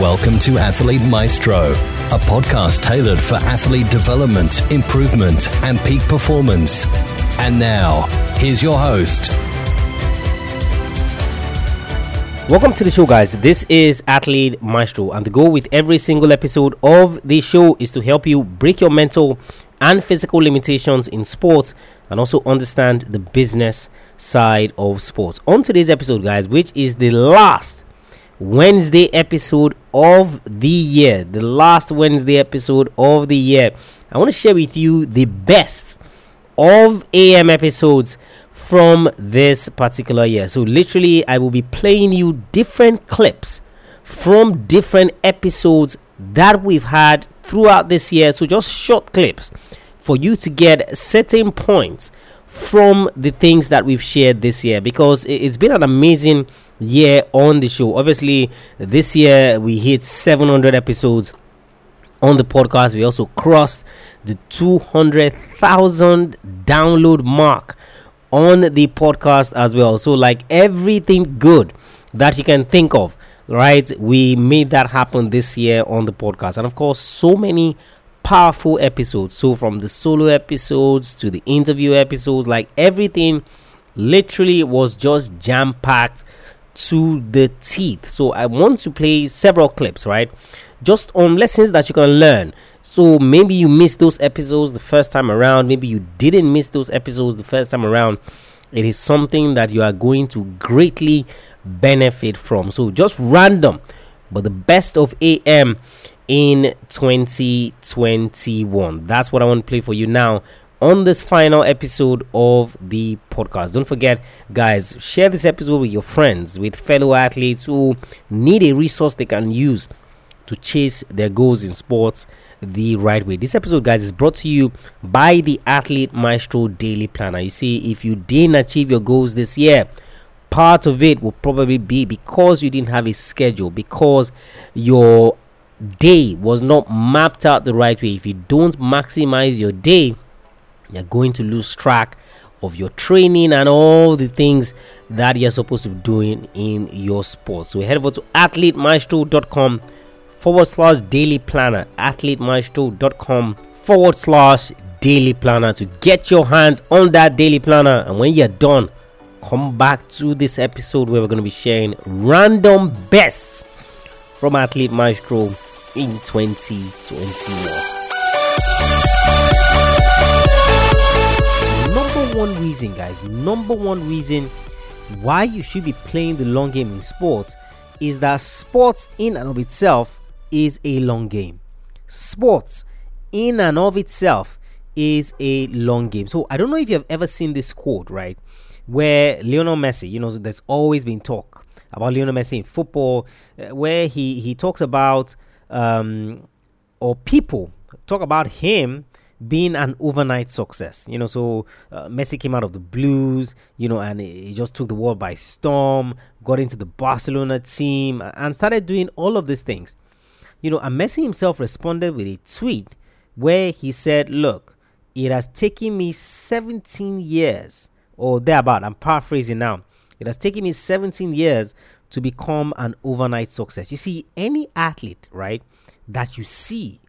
Welcome to Athlete Maestro, a podcast tailored for athlete development, improvement, and peak performance. And now, here's your host. Welcome to the show, guys. This is Athlete Maestro, and the goal with every single episode of this show is to help you break your mental and physical limitations in sports and also understand the business side of sports. On today's episode, guys, which is the last Wednesday episode of the year, the last Wednesday episode of the year, I want to share with you the best of AM episodes from this particular year. So, literally, I will be playing you different clips from different episodes that we've had throughout this year. So, just short clips for you to get certain points from the things that we've shared this year because it's been an amazing year on the show. Obviously, this year we hit 700 episodes on the podcast. We also crossed the 200,000 download mark on the podcast as well. So, like everything good that you can think of, right? We made that happen this year on the podcast. And of course, so many powerful episodes. So, from the solo episodes to the interview episodes, like everything literally was just jam packed to the teeth. So I want to play several clips, right? Just on lessons that you can learn. So maybe you missed those episodes the first time around, maybe you didn't miss those episodes the first time around. It is something that you are going to greatly benefit from. So just random, but the best of AM in 2021. That's what I want to play for you now on this final episode of the podcast. Don't forget, guys, share this episode with your friends, with fellow athletes who need a resource they can use to chase their goals in sports the right way. This episode, guys, is brought to you by the Athlete Maestro Daily Planner. You see, if you didn't achieve your goals this year, part of it will probably be because you didn't have a schedule, because your day was not mapped out the right way. If you don't maximize your day, you're going to lose track of your training and all the things that you're supposed to be doing in your sport. So head over to athletemaestro.com forward slash daily planner, athletemaestro.com forward slash daily planner to get your hands on that daily planner. And when you're done, come back to this episode where we're going to be sharing random bests from Athlete Maestro in 2021. One reason, guys, number one reason why you should be playing the long game in sports is that sports in and of itself is a long game. Sports in and of itself is a long game. So I don't know if you've ever seen this quote, right? Where Lionel Messi, you know, there's always been talk about Lionel Messi in football, uh, where he he talks about um, or people talk about him being an overnight success. You know, so uh, Messi came out of the blues, you know, and he just took the world by storm, got into the Barcelona team, and started doing all of these things. You know, and Messi himself responded with a tweet where he said, Look, it has taken me 17 years, or thereabout, I'm paraphrasing now. It has taken me 17 years to become an overnight success. You see, any athlete, right, that you see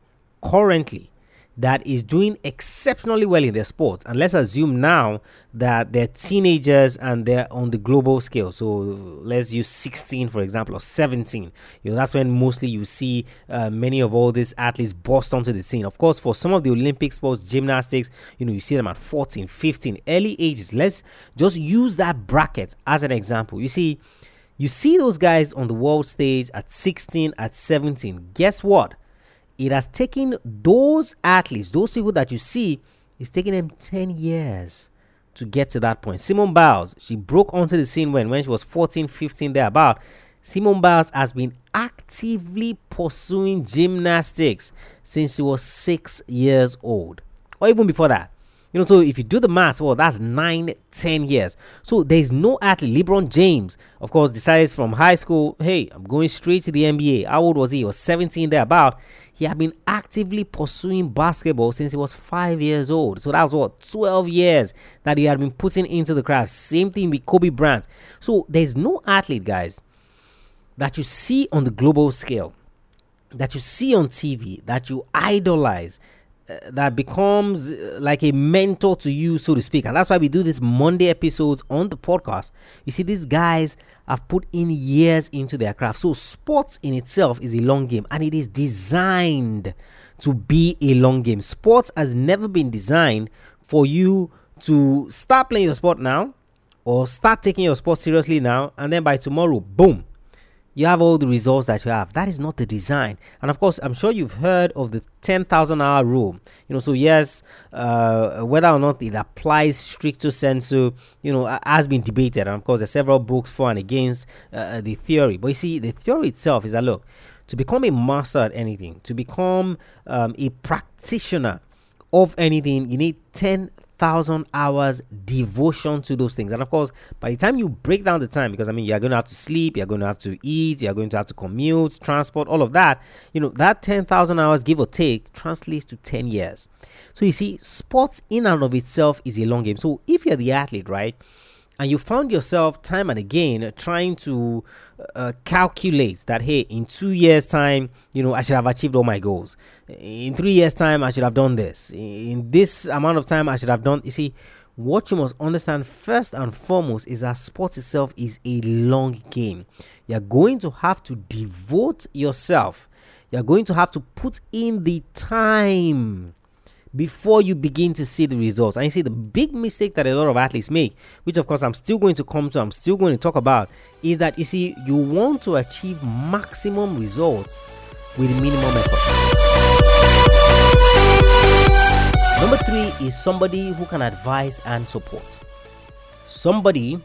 currently that is doing exceptionally well in their sports. And let's assume now that they're teenagers and they're on the global scale. So let's use 16, for example, or 17. You know, that's when mostly you see uh, many of all these athletes burst onto the scene. Of course, for some of the Olympic sports, gymnastics, you know, you see them at 14, 15, early ages. Let's just use that bracket as an example. You see, you see those guys on the world stage at 16, at 17. Guess what? It has taken those athletes, those people that you see, it's taken them 10 years to get to that point. Simone Biles, she broke onto the scene when, when she was 14, 15, thereabout. Simone Biles has been actively pursuing gymnastics since she was six years old, or even before that. You know, so if you do the math, well, that's nine, ten years. So there's no athlete. LeBron James, of course, decides from high school, hey, I'm going straight to the NBA. How old was he? He was 17 thereabout. He had been actively pursuing basketball since he was five years old. So that was what 12 years that he had been putting into the craft. Same thing with Kobe Bryant. So there's no athlete, guys, that you see on the global scale that you see on TV, that you idolize, that becomes uh, like a mentor to you, so to speak. And that's why we do this Monday episodes on the podcast. You see, these guys have put in years into their craft. So, sports in itself is a long game and it is designed to be a long game. Sports has never been designed for you to start playing your sport now or start taking your sport seriously now and then by tomorrow, boom, you have all the results that you have. That is not the design. And of course, I'm sure you've heard of the 10,000 hour rule. You know, so yes, uh, whether or not it applies stricto sensu, you know, has been debated. And of course, there's several books for and against uh, the theory. But you see, the theory itself is that look, to become a master at anything, to become um, a practitioner of anything, you need 10 thousand hours devotion to those things. And of course, by the time you break down the time, because I mean, you're going to have to sleep, you're going to have to eat, you're going to have to commute, transport, all of that, you know, that 10,000 hours, give or take, translates to 10 years. So you see, sports in and of itself is a long game. So if you're the athlete, right? And you found yourself time and again trying to uh, calculate that hey in two years time you know i should have achieved all my goals. In three years time i should have done this. In this amount of time i should have done you see what you must understand first and foremost is that sports itself is a long game. You're going to have to devote yourself. You're going to have to put in the time before you begin to see the results. And you see the big mistake that a lot of athletes make, which of course I'm still going to come to, I'm still going to talk about, is that you see, you want to achieve maximum results with minimum effort. Number three is somebody who can advise and support. Somebody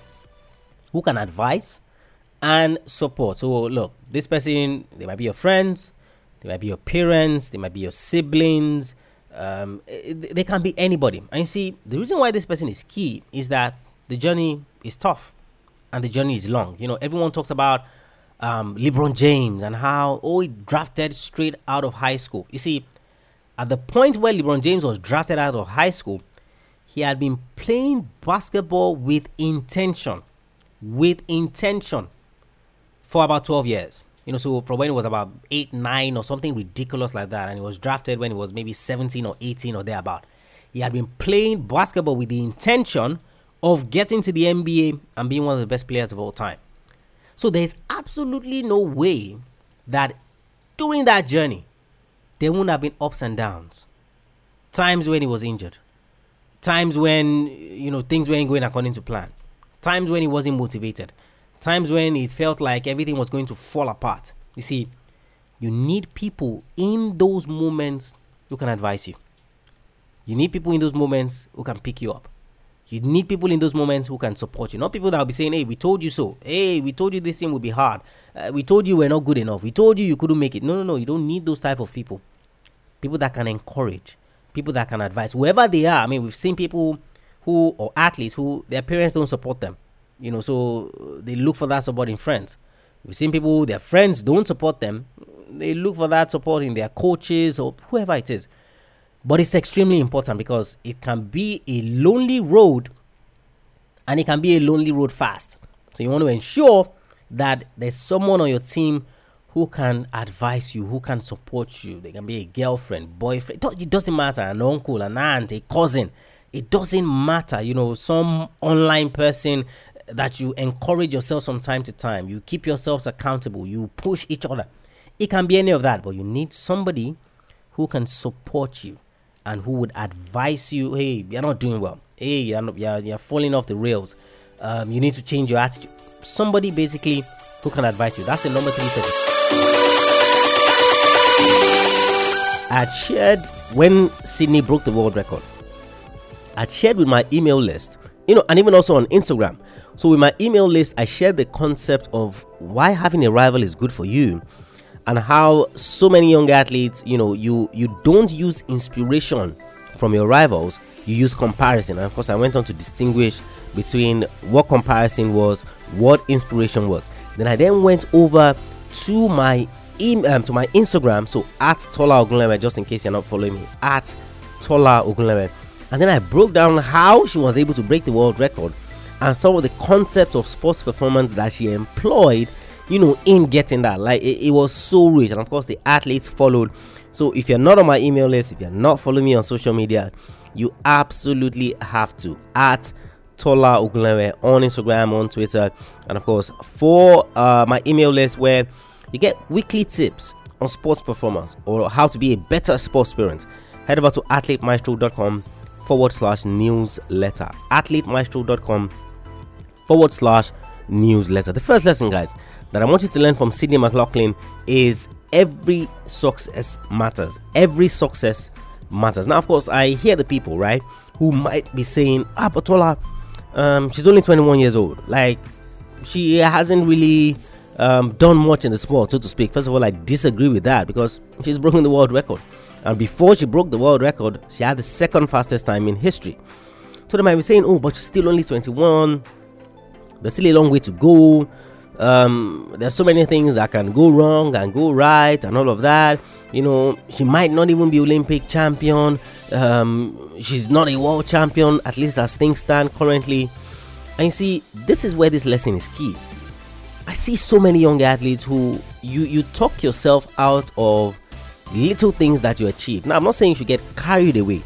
who can advise and support. So, look, this person, they might be your friends, they might be your parents, they might be your siblings, um, they can be anybody. And you see, the reason why this person is key is that the journey is tough and the journey is long. You know, everyone talks about um, LeBron James and how, oh, he drafted straight out of high school. You see, at the point where LeBron James was drafted out of high school, he had been playing basketball with intention, with intention for about 12 years. You know, so he was about eight, nine, or something ridiculous like that, and he was drafted when he was maybe 17 or 18 or thereabout. He had been playing basketball with the intention of getting to the NBA and being one of the best players of all time. So there's absolutely no way that during that journey, there wouldn't have been ups and downs. Times when he was injured, times when you know things weren't going according to plan, times when he wasn't motivated, times when it felt like everything was going to fall apart. You see, you need people in those moments who can advise you. You need people in those moments who can pick you up. You need people in those moments who can support you. Not people that will be saying, hey, we told you so. Hey, we told you this thing would be hard. Uh, we told you we're not good enough. We told you you couldn't make it. No, no, no. You don't need those type of people. People that can encourage. People that can advise. Whoever they are. I mean, we've seen people who, or athletes who, their parents don't support them you know, so they look for that support in friends. We've seen people, their friends don't support them. They look for that support in their coaches or whoever it is. But it's extremely important because it can be a lonely road and it can be a lonely road fast. So you want to ensure that there's someone on your team who can advise you, who can support you. They can be a girlfriend, boyfriend. It doesn't matter, an uncle, an aunt, a cousin. It doesn't matter, you know, some online person that you encourage yourself from time to time. You keep yourselves accountable. You push each other. It can be any of that, but you need somebody who can support you and who would advise you. Hey, you're not doing well. Hey, you're not, you're, you're falling off the rails. Um, you need to change your attitude. Somebody basically who can advise you. That's the number three thing. I shared when Sydney broke the world record. I shared with my email list, you know, and even also on Instagram so, with my email list, I shared the concept of why having a rival is good for you and how so many young athletes, you know, you you don't use inspiration from your rivals, you use comparison. And of course, I went on to distinguish between what comparison was, what inspiration was. Then I then went over to my email um, to my Instagram, so at Tola Ogunlewe, just in case you're not following me, at Tola Ogunlewe. And then I broke down how she was able to break the world record and some of the concepts of sports performance that she employed you know, in getting that. Like it, it was so rich, and of course, the athletes followed. So if you're not on my email list, if you're not following me on social media, you absolutely have to at Tola Ogunlewe on Instagram, on Twitter, and of course for uh, my email list where you get weekly tips on sports performance or how to be a better sports parent. Head over to athletemaestro.com forward slash newsletter. Athletemaestro.com forward slash newsletter. The first lesson, guys, that I want you to learn from Sydney McLaughlin is every success matters. Every success matters. Now, of course, I hear the people, right, who might be saying, Ah, Batola, um, she's only 21 years old. Like, she hasn't really um, done much in the sport, so to speak. First of all, I disagree with that because she's broken the world record. And before she broke the world record, she had the second fastest time in history. So they might be saying, oh, but she's still only 21. There's still a long way to go. Um, there's so many things that can go wrong and go right and all of that. You know, she might not even be Olympic champion. Um, she's not a world champion, at least as things stand currently. And you see, this is where this lesson is key. I see so many young athletes who you you talk yourself out of little things that you achieve. Now, I'm not saying you should get carried away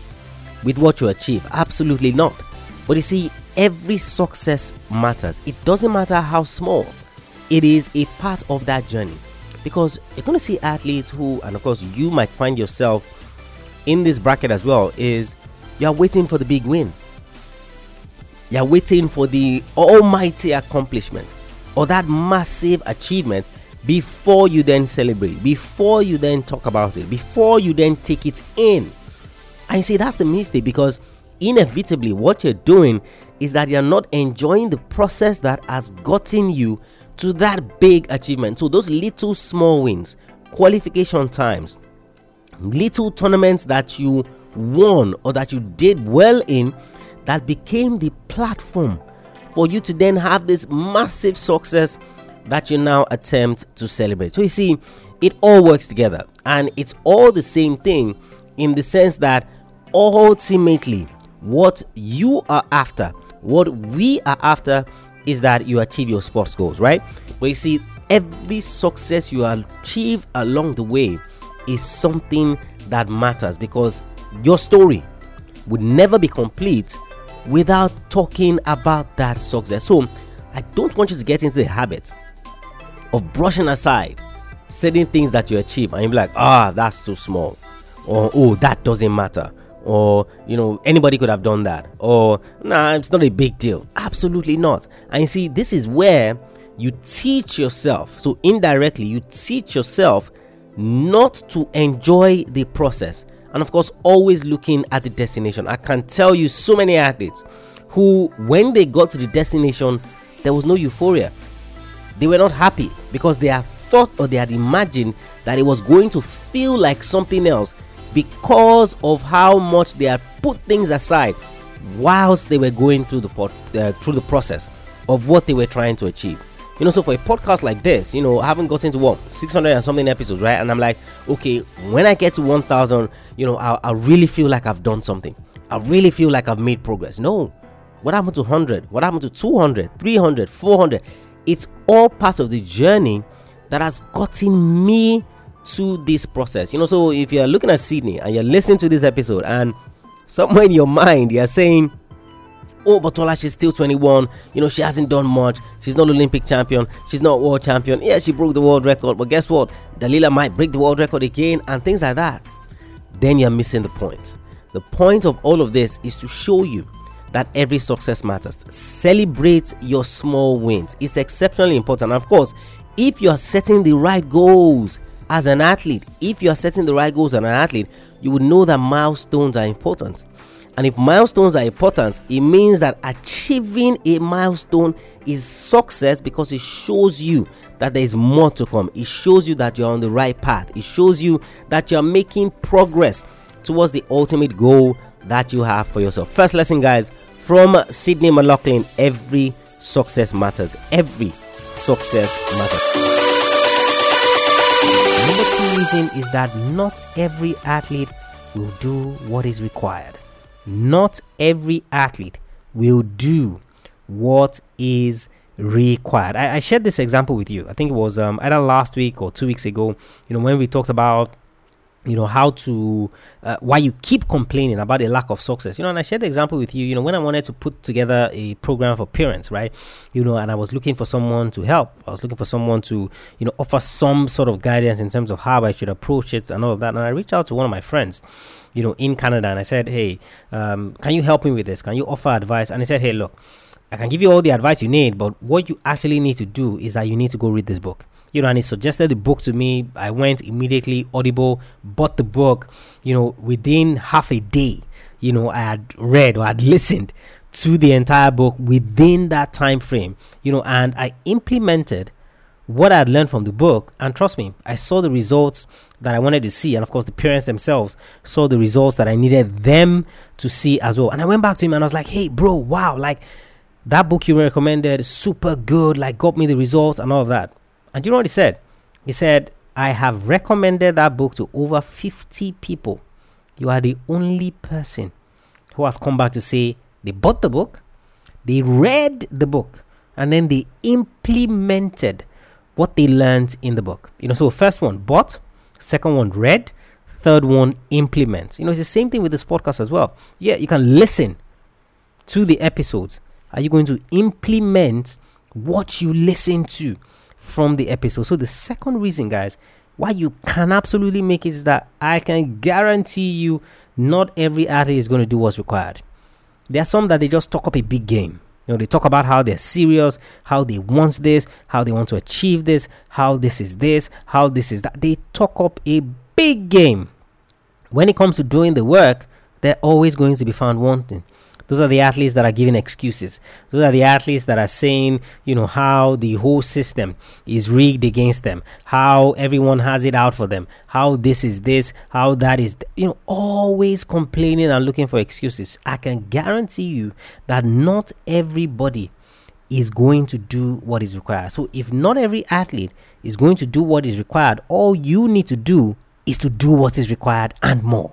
with what you achieve. Absolutely not. But you see, every success matters. It doesn't matter how small. It is a part of that journey. Because you're going to see athletes who, and of course, you might find yourself in this bracket as well, is you're waiting for the big win. You're waiting for the almighty accomplishment or that massive achievement before you then celebrate, before you then talk about it, before you then take it in. I say that's the mistake because inevitably what you're doing is that you're not enjoying the process that has gotten you to that big achievement. So those little small wins, qualification times, little tournaments that you won or that you did well in that became the platform for you to then have this massive success that you now attempt to celebrate. So you see, it all works together and it's all the same thing in the sense that ultimately what you are after, what we are after is that you achieve your sports goals, right? But you see, every success you achieve along the way is something that matters because your story would never be complete without talking about that success. So, I don't want you to get into the habit of brushing aside certain things that you achieve and you're like, ah, that's too small, or oh, that doesn't matter, or you know, anybody could have done that, or nah, it's not a big deal. Absolutely not. And you see, this is where you teach yourself, so indirectly, you teach yourself not to enjoy the process and of course always looking at the destination. I can tell you so many athletes who when they got to the destination there was no euphoria they were not happy because they had thought or they had imagined that it was going to feel like something else because of how much they had put things aside whilst they were going through the uh, through the process of what they were trying to achieve. You know so for a podcast like this you know i haven't gotten to what 600 and something episodes right? And i'm like okay when i get to 1000 you know i, I really feel like i've done something. I really feel like i've made progress. No. What happened to 100 what happened to 200 300 400 it's all part of the journey that has gotten me to this process you know so if you're looking at sydney and you're listening to this episode and somewhere in your mind you're saying oh, Batola, she's still 21. You know, she hasn't done much. She's not Olympic champion. She's not world champion. Yeah, she broke the world record. But guess what? Dalilah might break the world record again and things like that. Then you're missing the point. The point of all of this is to show you that every success matters. Celebrate your small wins. It's exceptionally important. Of course, if you are setting the right goals as an athlete, if you are setting the right goals as an athlete, you would know that milestones are important. And if milestones are important, it means that achieving a milestone is success because it shows you that there is more to come. It shows you that you're on the right path. It shows you that you're making progress towards the ultimate goal that you have for yourself. First lesson, guys, from Sydney McLaughlin every success matters. Every success matters. Number two reason is that not every athlete will do what is required not every athlete will do what is required. I, I shared this example with you. I think it was um, either last week or two weeks ago. You know, when we talked about you know how to uh, why you keep complaining about a lack of success. You know and i shared the example with you you know when i wanted to put together a program for parents right? You know and i was looking for someone to help. I was looking for someone to you know offer some sort of guidance in terms of how i should approach it and all of that. And i reached out to one of my friends you know in canada and i said hey um, can you help me with this? Can you offer advice? And he said hey look I can give you all the advice you need, but what you actually need to do is that you need to go read this book. You know, and he suggested the book to me. I went immediately, Audible, bought the book. You know, within half a day, you know, I had read or had listened to the entire book within that time frame. You know, and I implemented what I had learned from the book. And trust me, I saw the results that I wanted to see. And of course, the parents themselves saw the results that I needed them to see as well. And I went back to him and I was like, hey, bro, wow, like that book you recommended super good like got me the results and all of that and you know what he said? He said i have recommended that book to over 50 people. You are the only person who has come back to say they bought the book they read the book and then they implemented what they learned in the book. You know so first one bought. Second one read. Third one implement. You know it's the same thing with this podcast as well. Yeah you can listen to the episodes. Are you going to implement what you listen to from the episode? So, the second reason, guys, why you can absolutely make it is that I can guarantee you not every athlete is going to do what's required. There are some that they just talk up a big game. You know, they talk about how they're serious, how they want this, how they want to achieve this, how this is this, how this is that. They talk up a big game. When it comes to doing the work, they're always going to be found wanting. Those are the athletes that are giving excuses. Those are the athletes that are saying, you know, how the whole system is rigged against them, how everyone has it out for them, how this is this, how that is, th- you know, always complaining and looking for excuses. I can guarantee you that not everybody is going to do what is required. So if not every athlete is going to do what is required, all you need to do is to do what is required and more.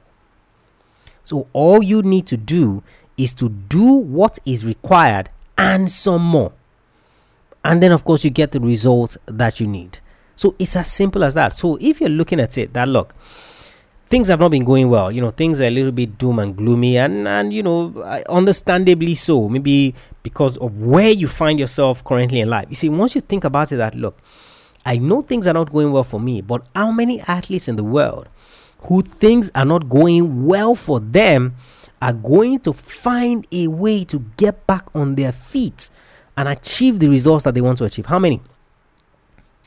So all you need to do is to do what is required and some more. And then, of course, you get the results that you need. So it's as simple as that. So if you're looking at it, that look, things have not been going well. You know, things are a little bit doom and gloomy, and and you know, understandably so. Maybe because of where you find yourself currently in life. You see, once you think about it, that look, I know things are not going well for me, but how many athletes in the world who things are not going well for them? Are going to find a way to get back on their feet and achieve the results that they want to achieve. How many?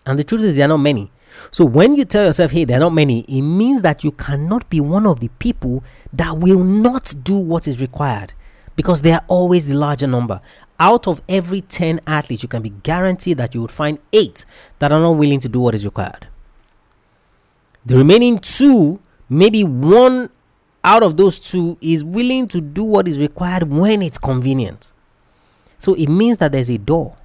And the truth is, there are not many. So when you tell yourself, hey, there are not many, it means that you cannot be one of the people that will not do what is required because they are always the larger number. Out of every 10 athletes, you can be guaranteed that you would find eight that are not willing to do what is required. The remaining two, maybe one out of those two is willing to do what is required when it's convenient. So it means that there's a door.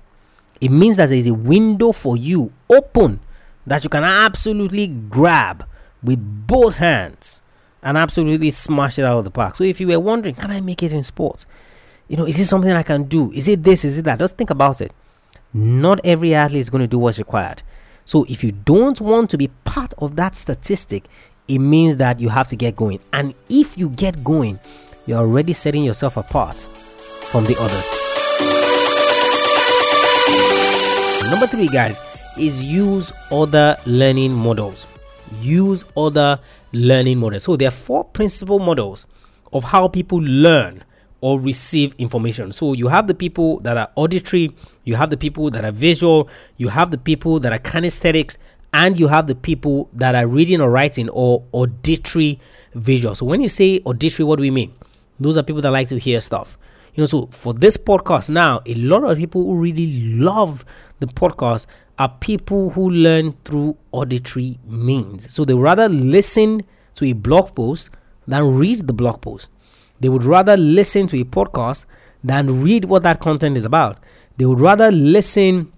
It means that there's a window for you open that you can absolutely grab with both hands and absolutely smash it out of the park. So if you were wondering, can I make it in sports? You know, is it something I can do? Is it this? Is it that? Just think about it. Not every athlete is going to do what's required. So if you don't want to be part of that statistic, it means that you have to get going. And if you get going, you're already setting yourself apart from the others. Number three, guys, is use other learning models. Use other learning models. So there are four principal models of how people learn or receive information. So you have the people that are auditory, you have the people that are visual, you have the people that are kinesthetics, and you have the people that are reading or writing or auditory visual. So when you say auditory, what do we mean? Those are people that like to hear stuff. You know, so for this podcast now, a lot of people who really love the podcast are people who learn through auditory means. So they rather listen to a blog post than read the blog post. They would rather listen to a podcast than read what that content is about. They would rather listen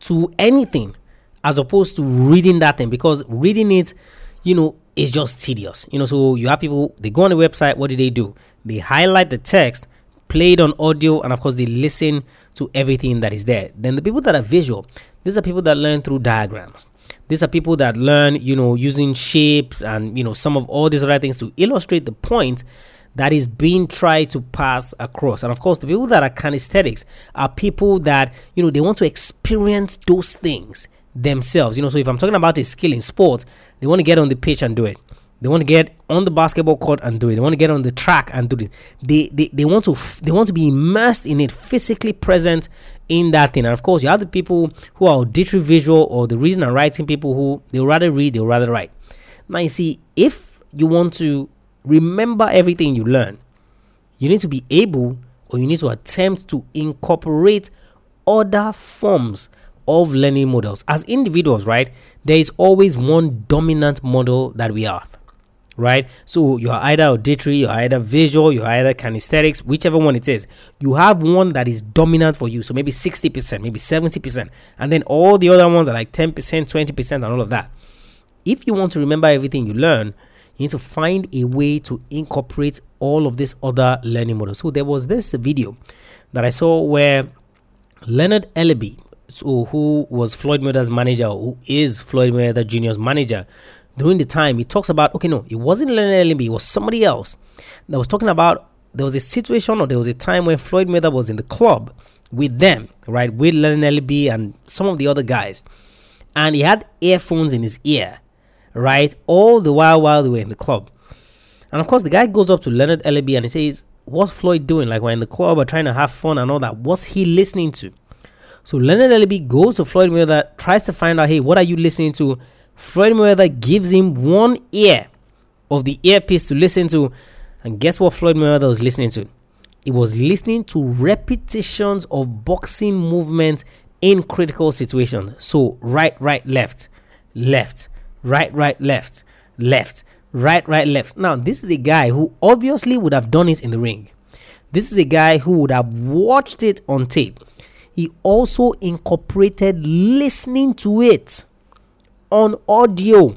to anything as opposed to reading that thing because reading it, you know, is just tedious. You know, so you have people they go on the website, what do they do? They highlight the text, play it on audio, and of course they listen to everything that is there. Then the people that are visual, these are people that learn through diagrams. These are people that learn, you know, using shapes and you know some of all these other things to illustrate the point that is being tried to pass across. And of course, the people that are kinesthetics are people that, you know, they want to experience those things themselves. You know, so if I'm talking about a skill in sports, they want to get on the pitch and do it. They want to get on the basketball court and do it. They want to get on the track and do it. They they, they want to f- they want to be immersed in it, physically present in that thing. And of course, you have the people who are auditory visual or the reading and writing people who they'll rather read, they'll rather write. Now you see, if you want to remember everything you learn, you need to be able or you need to attempt to incorporate other forms of learning models. As individuals, right, there is always one dominant model that we have, right? So you're either auditory, you're either visual, you're either kinesthetics, whichever one it is. You have one that is dominant for you. So maybe 60%, maybe 70%. And then all the other ones are like 10%, 20%, and all of that. If you want to remember everything you learn, you need to find a way to incorporate all of these other learning models. So there was this video that I saw where Leonard Ellerbe, so who was Floyd Mayweather's manager, who is Floyd Mayweather Jr.'s manager, during the time he talks about okay, no, it wasn't Leonard Ellerbe, it was somebody else that was talking about. There was a situation or there was a time when Floyd Mayweather was in the club with them, right, with Leonard Ellerbe and some of the other guys, and he had earphones in his ear right? All the while while they were in the club. And of course, the guy goes up to Leonard Ellerbe and he says, What's Floyd doing? Like, we're in the club, we're trying to have fun and all that. What's he listening to? So Leonard Ellerbe goes to Floyd Mayweather, tries to find out, Hey, what are you listening to? Floyd Mayweather gives him one ear of the earpiece to listen to. And guess what Floyd Mayweather was listening to? He was listening to repetitions of boxing movements in critical situations. So, right, right, left, left, right, right, left, left, right, right, left. Now, this is a guy who obviously would have done it in the ring. This is a guy who would have watched it on tape. He also incorporated listening to it on audio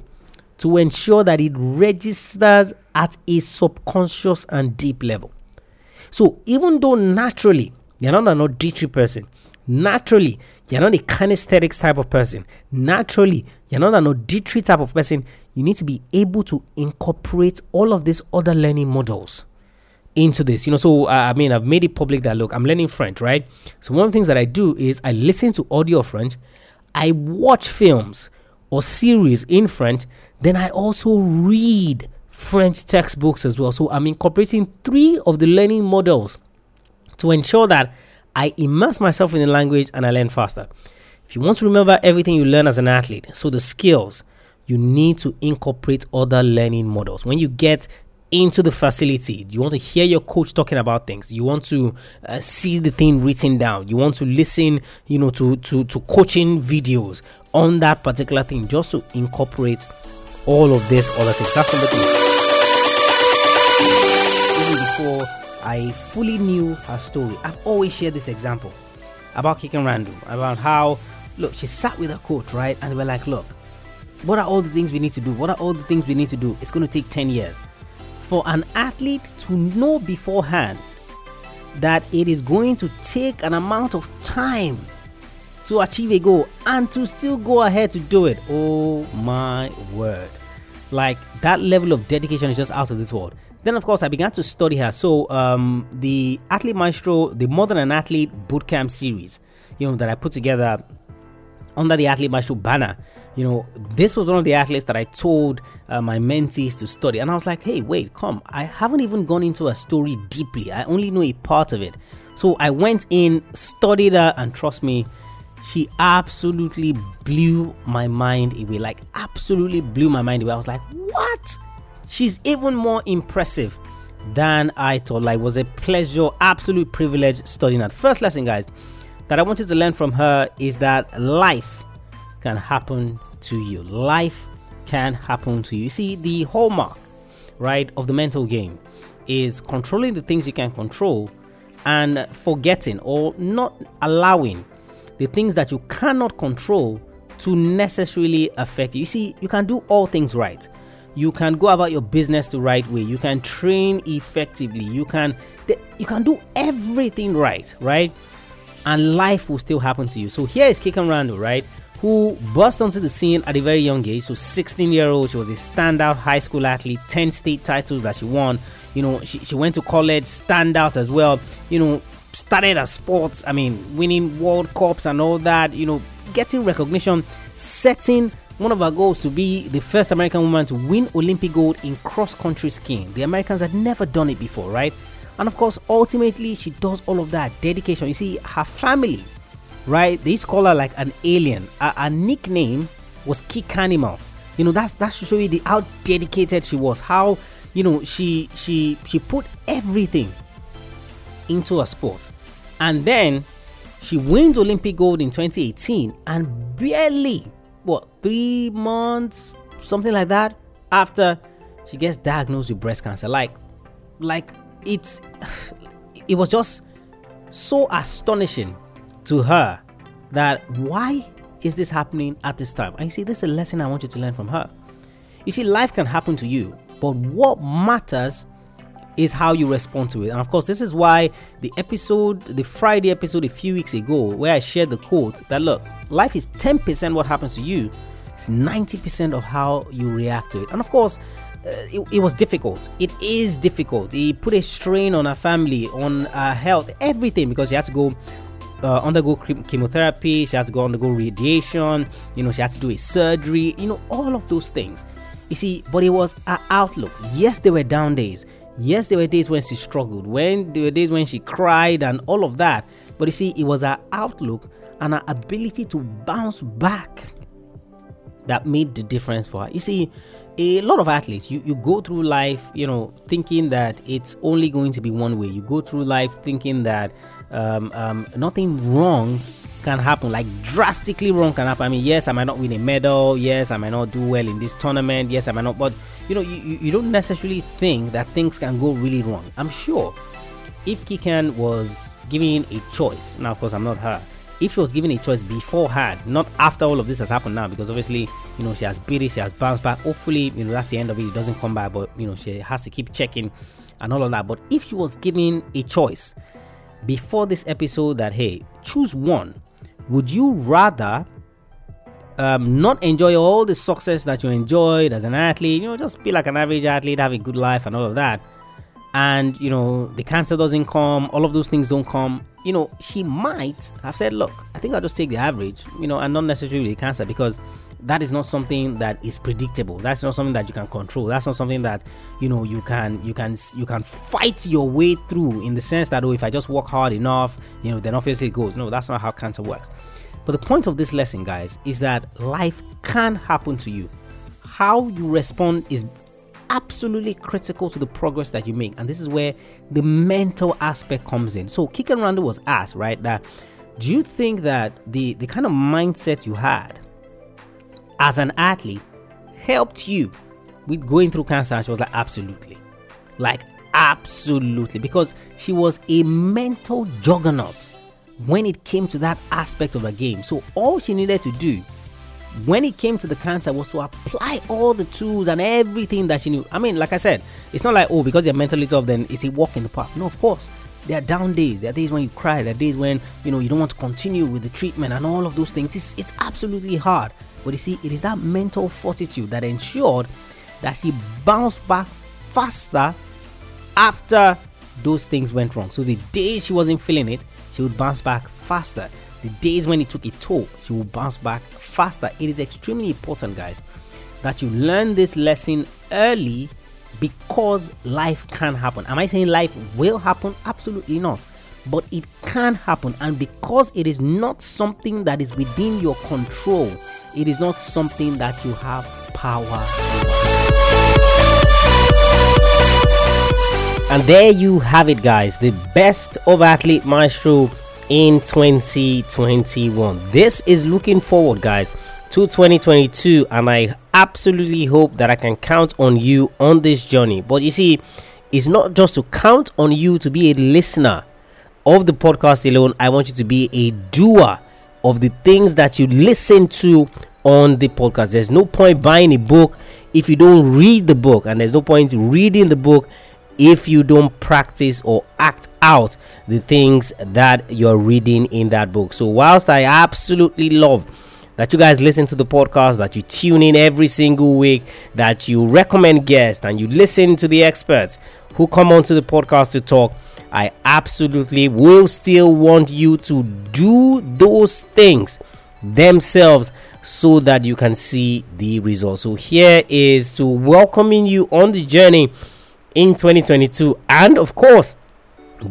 to ensure that it registers at a subconscious and deep level. So, even though naturally you're not an auditory person, naturally you're not a kinesthetics type of person. Naturally, you're not an auditory type of person. You need to be able to incorporate all of these other learning models into this. You know, so uh, I mean, I've made it public that look, I'm learning French, right? So one of the things that I do is I listen to audio French, I watch films or series in French, then I also read French textbooks as well. So I'm incorporating three of the learning models to ensure that I immerse myself in the language and I learn faster. If you want to remember everything you learn as an athlete, so the skills, you need to incorporate other learning models. When you get into the facility, you want to hear your coach talking about things. You want to uh, see the thing written down. You want to listen, you know, to to to coaching videos on that particular thing, just to incorporate all of this other things. That's number two. Even before I fully knew her story. I've always shared this example about Kikkan Randall, about how, look, she sat with her coach, right? And they were like, look, what are all the things we need to do? What are all the things we need to do? It's going to take 10 years. For an athlete to know beforehand that it is going to take an amount of time to achieve a goal and to still go ahead to do it. Oh my word. Like that level of dedication is just out of this world. Then, of course, I began to study her. So, um, the Athlete Maestro, the More Than an Athlete Bootcamp series, you know, that I put together under the Athlete Maestro banner, you know, this was one of the athletes that I told uh, my mentees to study. And I was like, hey, wait, come, I haven't even gone into a story deeply. I only know a part of it. So I went in, studied her, and trust me, she absolutely blew my mind away. Like, absolutely blew my mind away. I was like, what? she's even more impressive than I thought. Like, was a pleasure, absolute privilege studying that. First lesson, guys, that I wanted to learn from her is that life can happen to you. Life can happen to you. see, the hallmark, right, of the mental game is controlling the things you can control and forgetting or not allowing the things that you cannot control to necessarily affect you. You see, you can do all things right you can go about your business the right way you can train effectively you can you can do everything right right and life will still happen to you. So here is Kikkan Randall, right? Who burst onto the scene at a very young age. So 16 year old, she was a standout high school athlete, 10 state titles that she won. You know, she, she went to college, standout as well. You know, started at sports, I mean, winning World Cups and all that, you know, getting recognition, setting one of our goals to be the first American woman to win Olympic gold in cross country skiing. The Americans had never done it before, right? And of course, ultimately, she does all of that dedication. You see, her family, right? They used to call her like an alien. Her, nickname was Kick Animal. You know, that's that should show you the, how dedicated she was. How you know she she she put everything into a sport, and then she wins Olympic gold in 2018, and barely what three months, something like that, after she gets diagnosed with breast cancer. Like, like it's it was just so astonishing to her that why is this happening at this time? And you see, this is a lesson I want you to learn from her. You see, life can happen to you, but what matters is how you respond to it. And of course, this is why the episode, the Friday episode a few weeks ago, where I shared the quote that look, life is 10% what happens to you, it's 90% of how you react to it. And of course, uh, it, it, was difficult. It is difficult. It put a strain on our family, on our health, everything because she had to go uh, undergo chemotherapy, she has to go undergo radiation, you know, she has to do a surgery, you know, all of those things. You see, but it was her outlook. Yes, there were down days. Yes, there were days when she struggled, when there were days when she cried and all of that. But you see, it was her outlook and her ability to bounce back that made the difference for her. You see, a lot of athletes, you, you go through life, you know, thinking that it's only going to be one way. You go through life thinking that um, um, nothing wrong can happen, like drastically wrong can happen. I mean, yes, I might not win a medal. Yes, I might not do well in this tournament. Yes, I might not, but you know, you, you don't necessarily think that things can go really wrong. I'm sure if Kikkan was given a choice, now of course I'm not her, if she was given a choice beforehand, not after all of this has happened now, because obviously, you know, she has beat it, she has bounced back. Hopefully, you know, that's the end of it. It doesn't come back, but you know, she has to keep checking and all of that. But if she was given a choice before this episode that hey, choose one, would you rather um, not enjoy all the success that you enjoyed as an athlete, you know, just be like an average athlete, have a good life and all of that. And, you know, the cancer doesn't come, all of those things don't come. You know, she might have said, look, I think I'll just take the average, you know, and not necessarily the cancer because that is not something that is predictable. That's not something that you can control. That's not something that, you know, you can, you can, you can fight your way through in the sense that, oh, if I just work hard enough, you know, then obviously it goes. No, that's not how cancer works. But the point of this lesson, guys, is that life can happen to you. How you respond is absolutely critical to the progress that you make. And this is where the mental aspect comes in. So Kikkan Randall was asked, right, that do you think that the, the kind of mindset you had as an athlete helped you with going through cancer? And she was like, absolutely. Like, absolutely. Because she was a mental juggernaut when it came to that aspect of the game. So all she needed to do when it came to the cancer was to apply all the tools and everything that she knew. I mean, like I said, it's not like oh because you're mentally tough then it's a walk in the park. No, of course. There are down days. There are days when you cry. There are days when you know you don't want to continue with the treatment and all of those things. It's it's absolutely hard. But you see, it is that mental fortitude that ensured that she bounced back faster after those things went wrong. So the day she wasn't feeling it, she would bounce back faster. The days when it took a toll, she will bounce back faster. It is extremely important, guys, that you learn this lesson early because life can happen. Am I saying life will happen? Absolutely not. But it can happen, and because it is not something that is within your control, it is not something that you have power over. And there you have it, guys. The best of Athlete Maestro in 2021. This is looking forward, guys, to 2022, and I absolutely hope that I can count on you on this journey. But you see, it's not just to count on you to be a listener of the podcast alone. I want you to be a doer of the things that you listen to on the podcast. There's no point buying a book if you don't read the book, and there's no point reading the book if you don't practice or act out the things that you're reading in that book. So, whilst I absolutely love that you guys listen to the podcast, that you tune in every single week, that you recommend guests and you listen to the experts who come onto the podcast to talk, I absolutely will still want you to do those things themselves so that you can see the results. So, here is to welcoming you on the journey in 2022, and of course,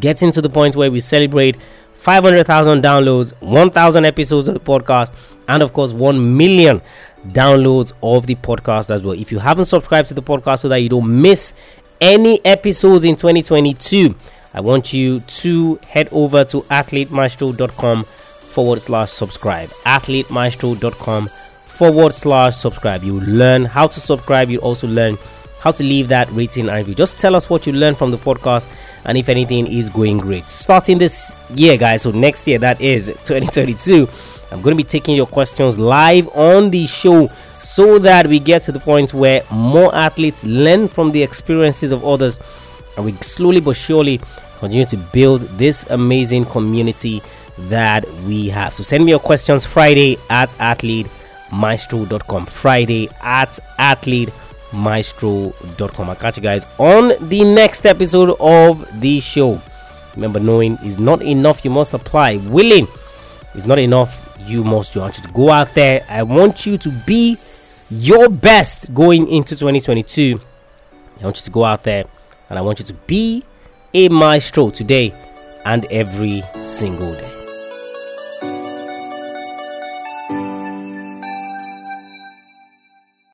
getting to the point where we celebrate 500,000 downloads, 1,000 episodes of the podcast, and of course, 1 million downloads of the podcast as well. If you haven't subscribed to the podcast so that you don't miss any episodes in 2022, I want you to head over to athletemaestro.com forward slash subscribe. Athletemaestro.com forward slash subscribe. You learn how to subscribe, you also learn how to leave that rating and review. Just tell us what you learned from the podcast and if anything is going great. Starting this year, guys, so next year, that is 2022, I'm going to be taking your questions live on the show so that we get to the point where more athletes learn from the experiences of others and we slowly but surely continue to build this amazing community that we have. So send me your questions Friday at athletemaestro.com. Friday at athlete maestro.com. I'll catch you guys on the next episode of the show. Remember, knowing is not enough, you must apply. Willing is not enough, you must do. I want you to go out there. I want you to be your best going into 2022. I want you to go out there and I want you to be a maestro today and every single day.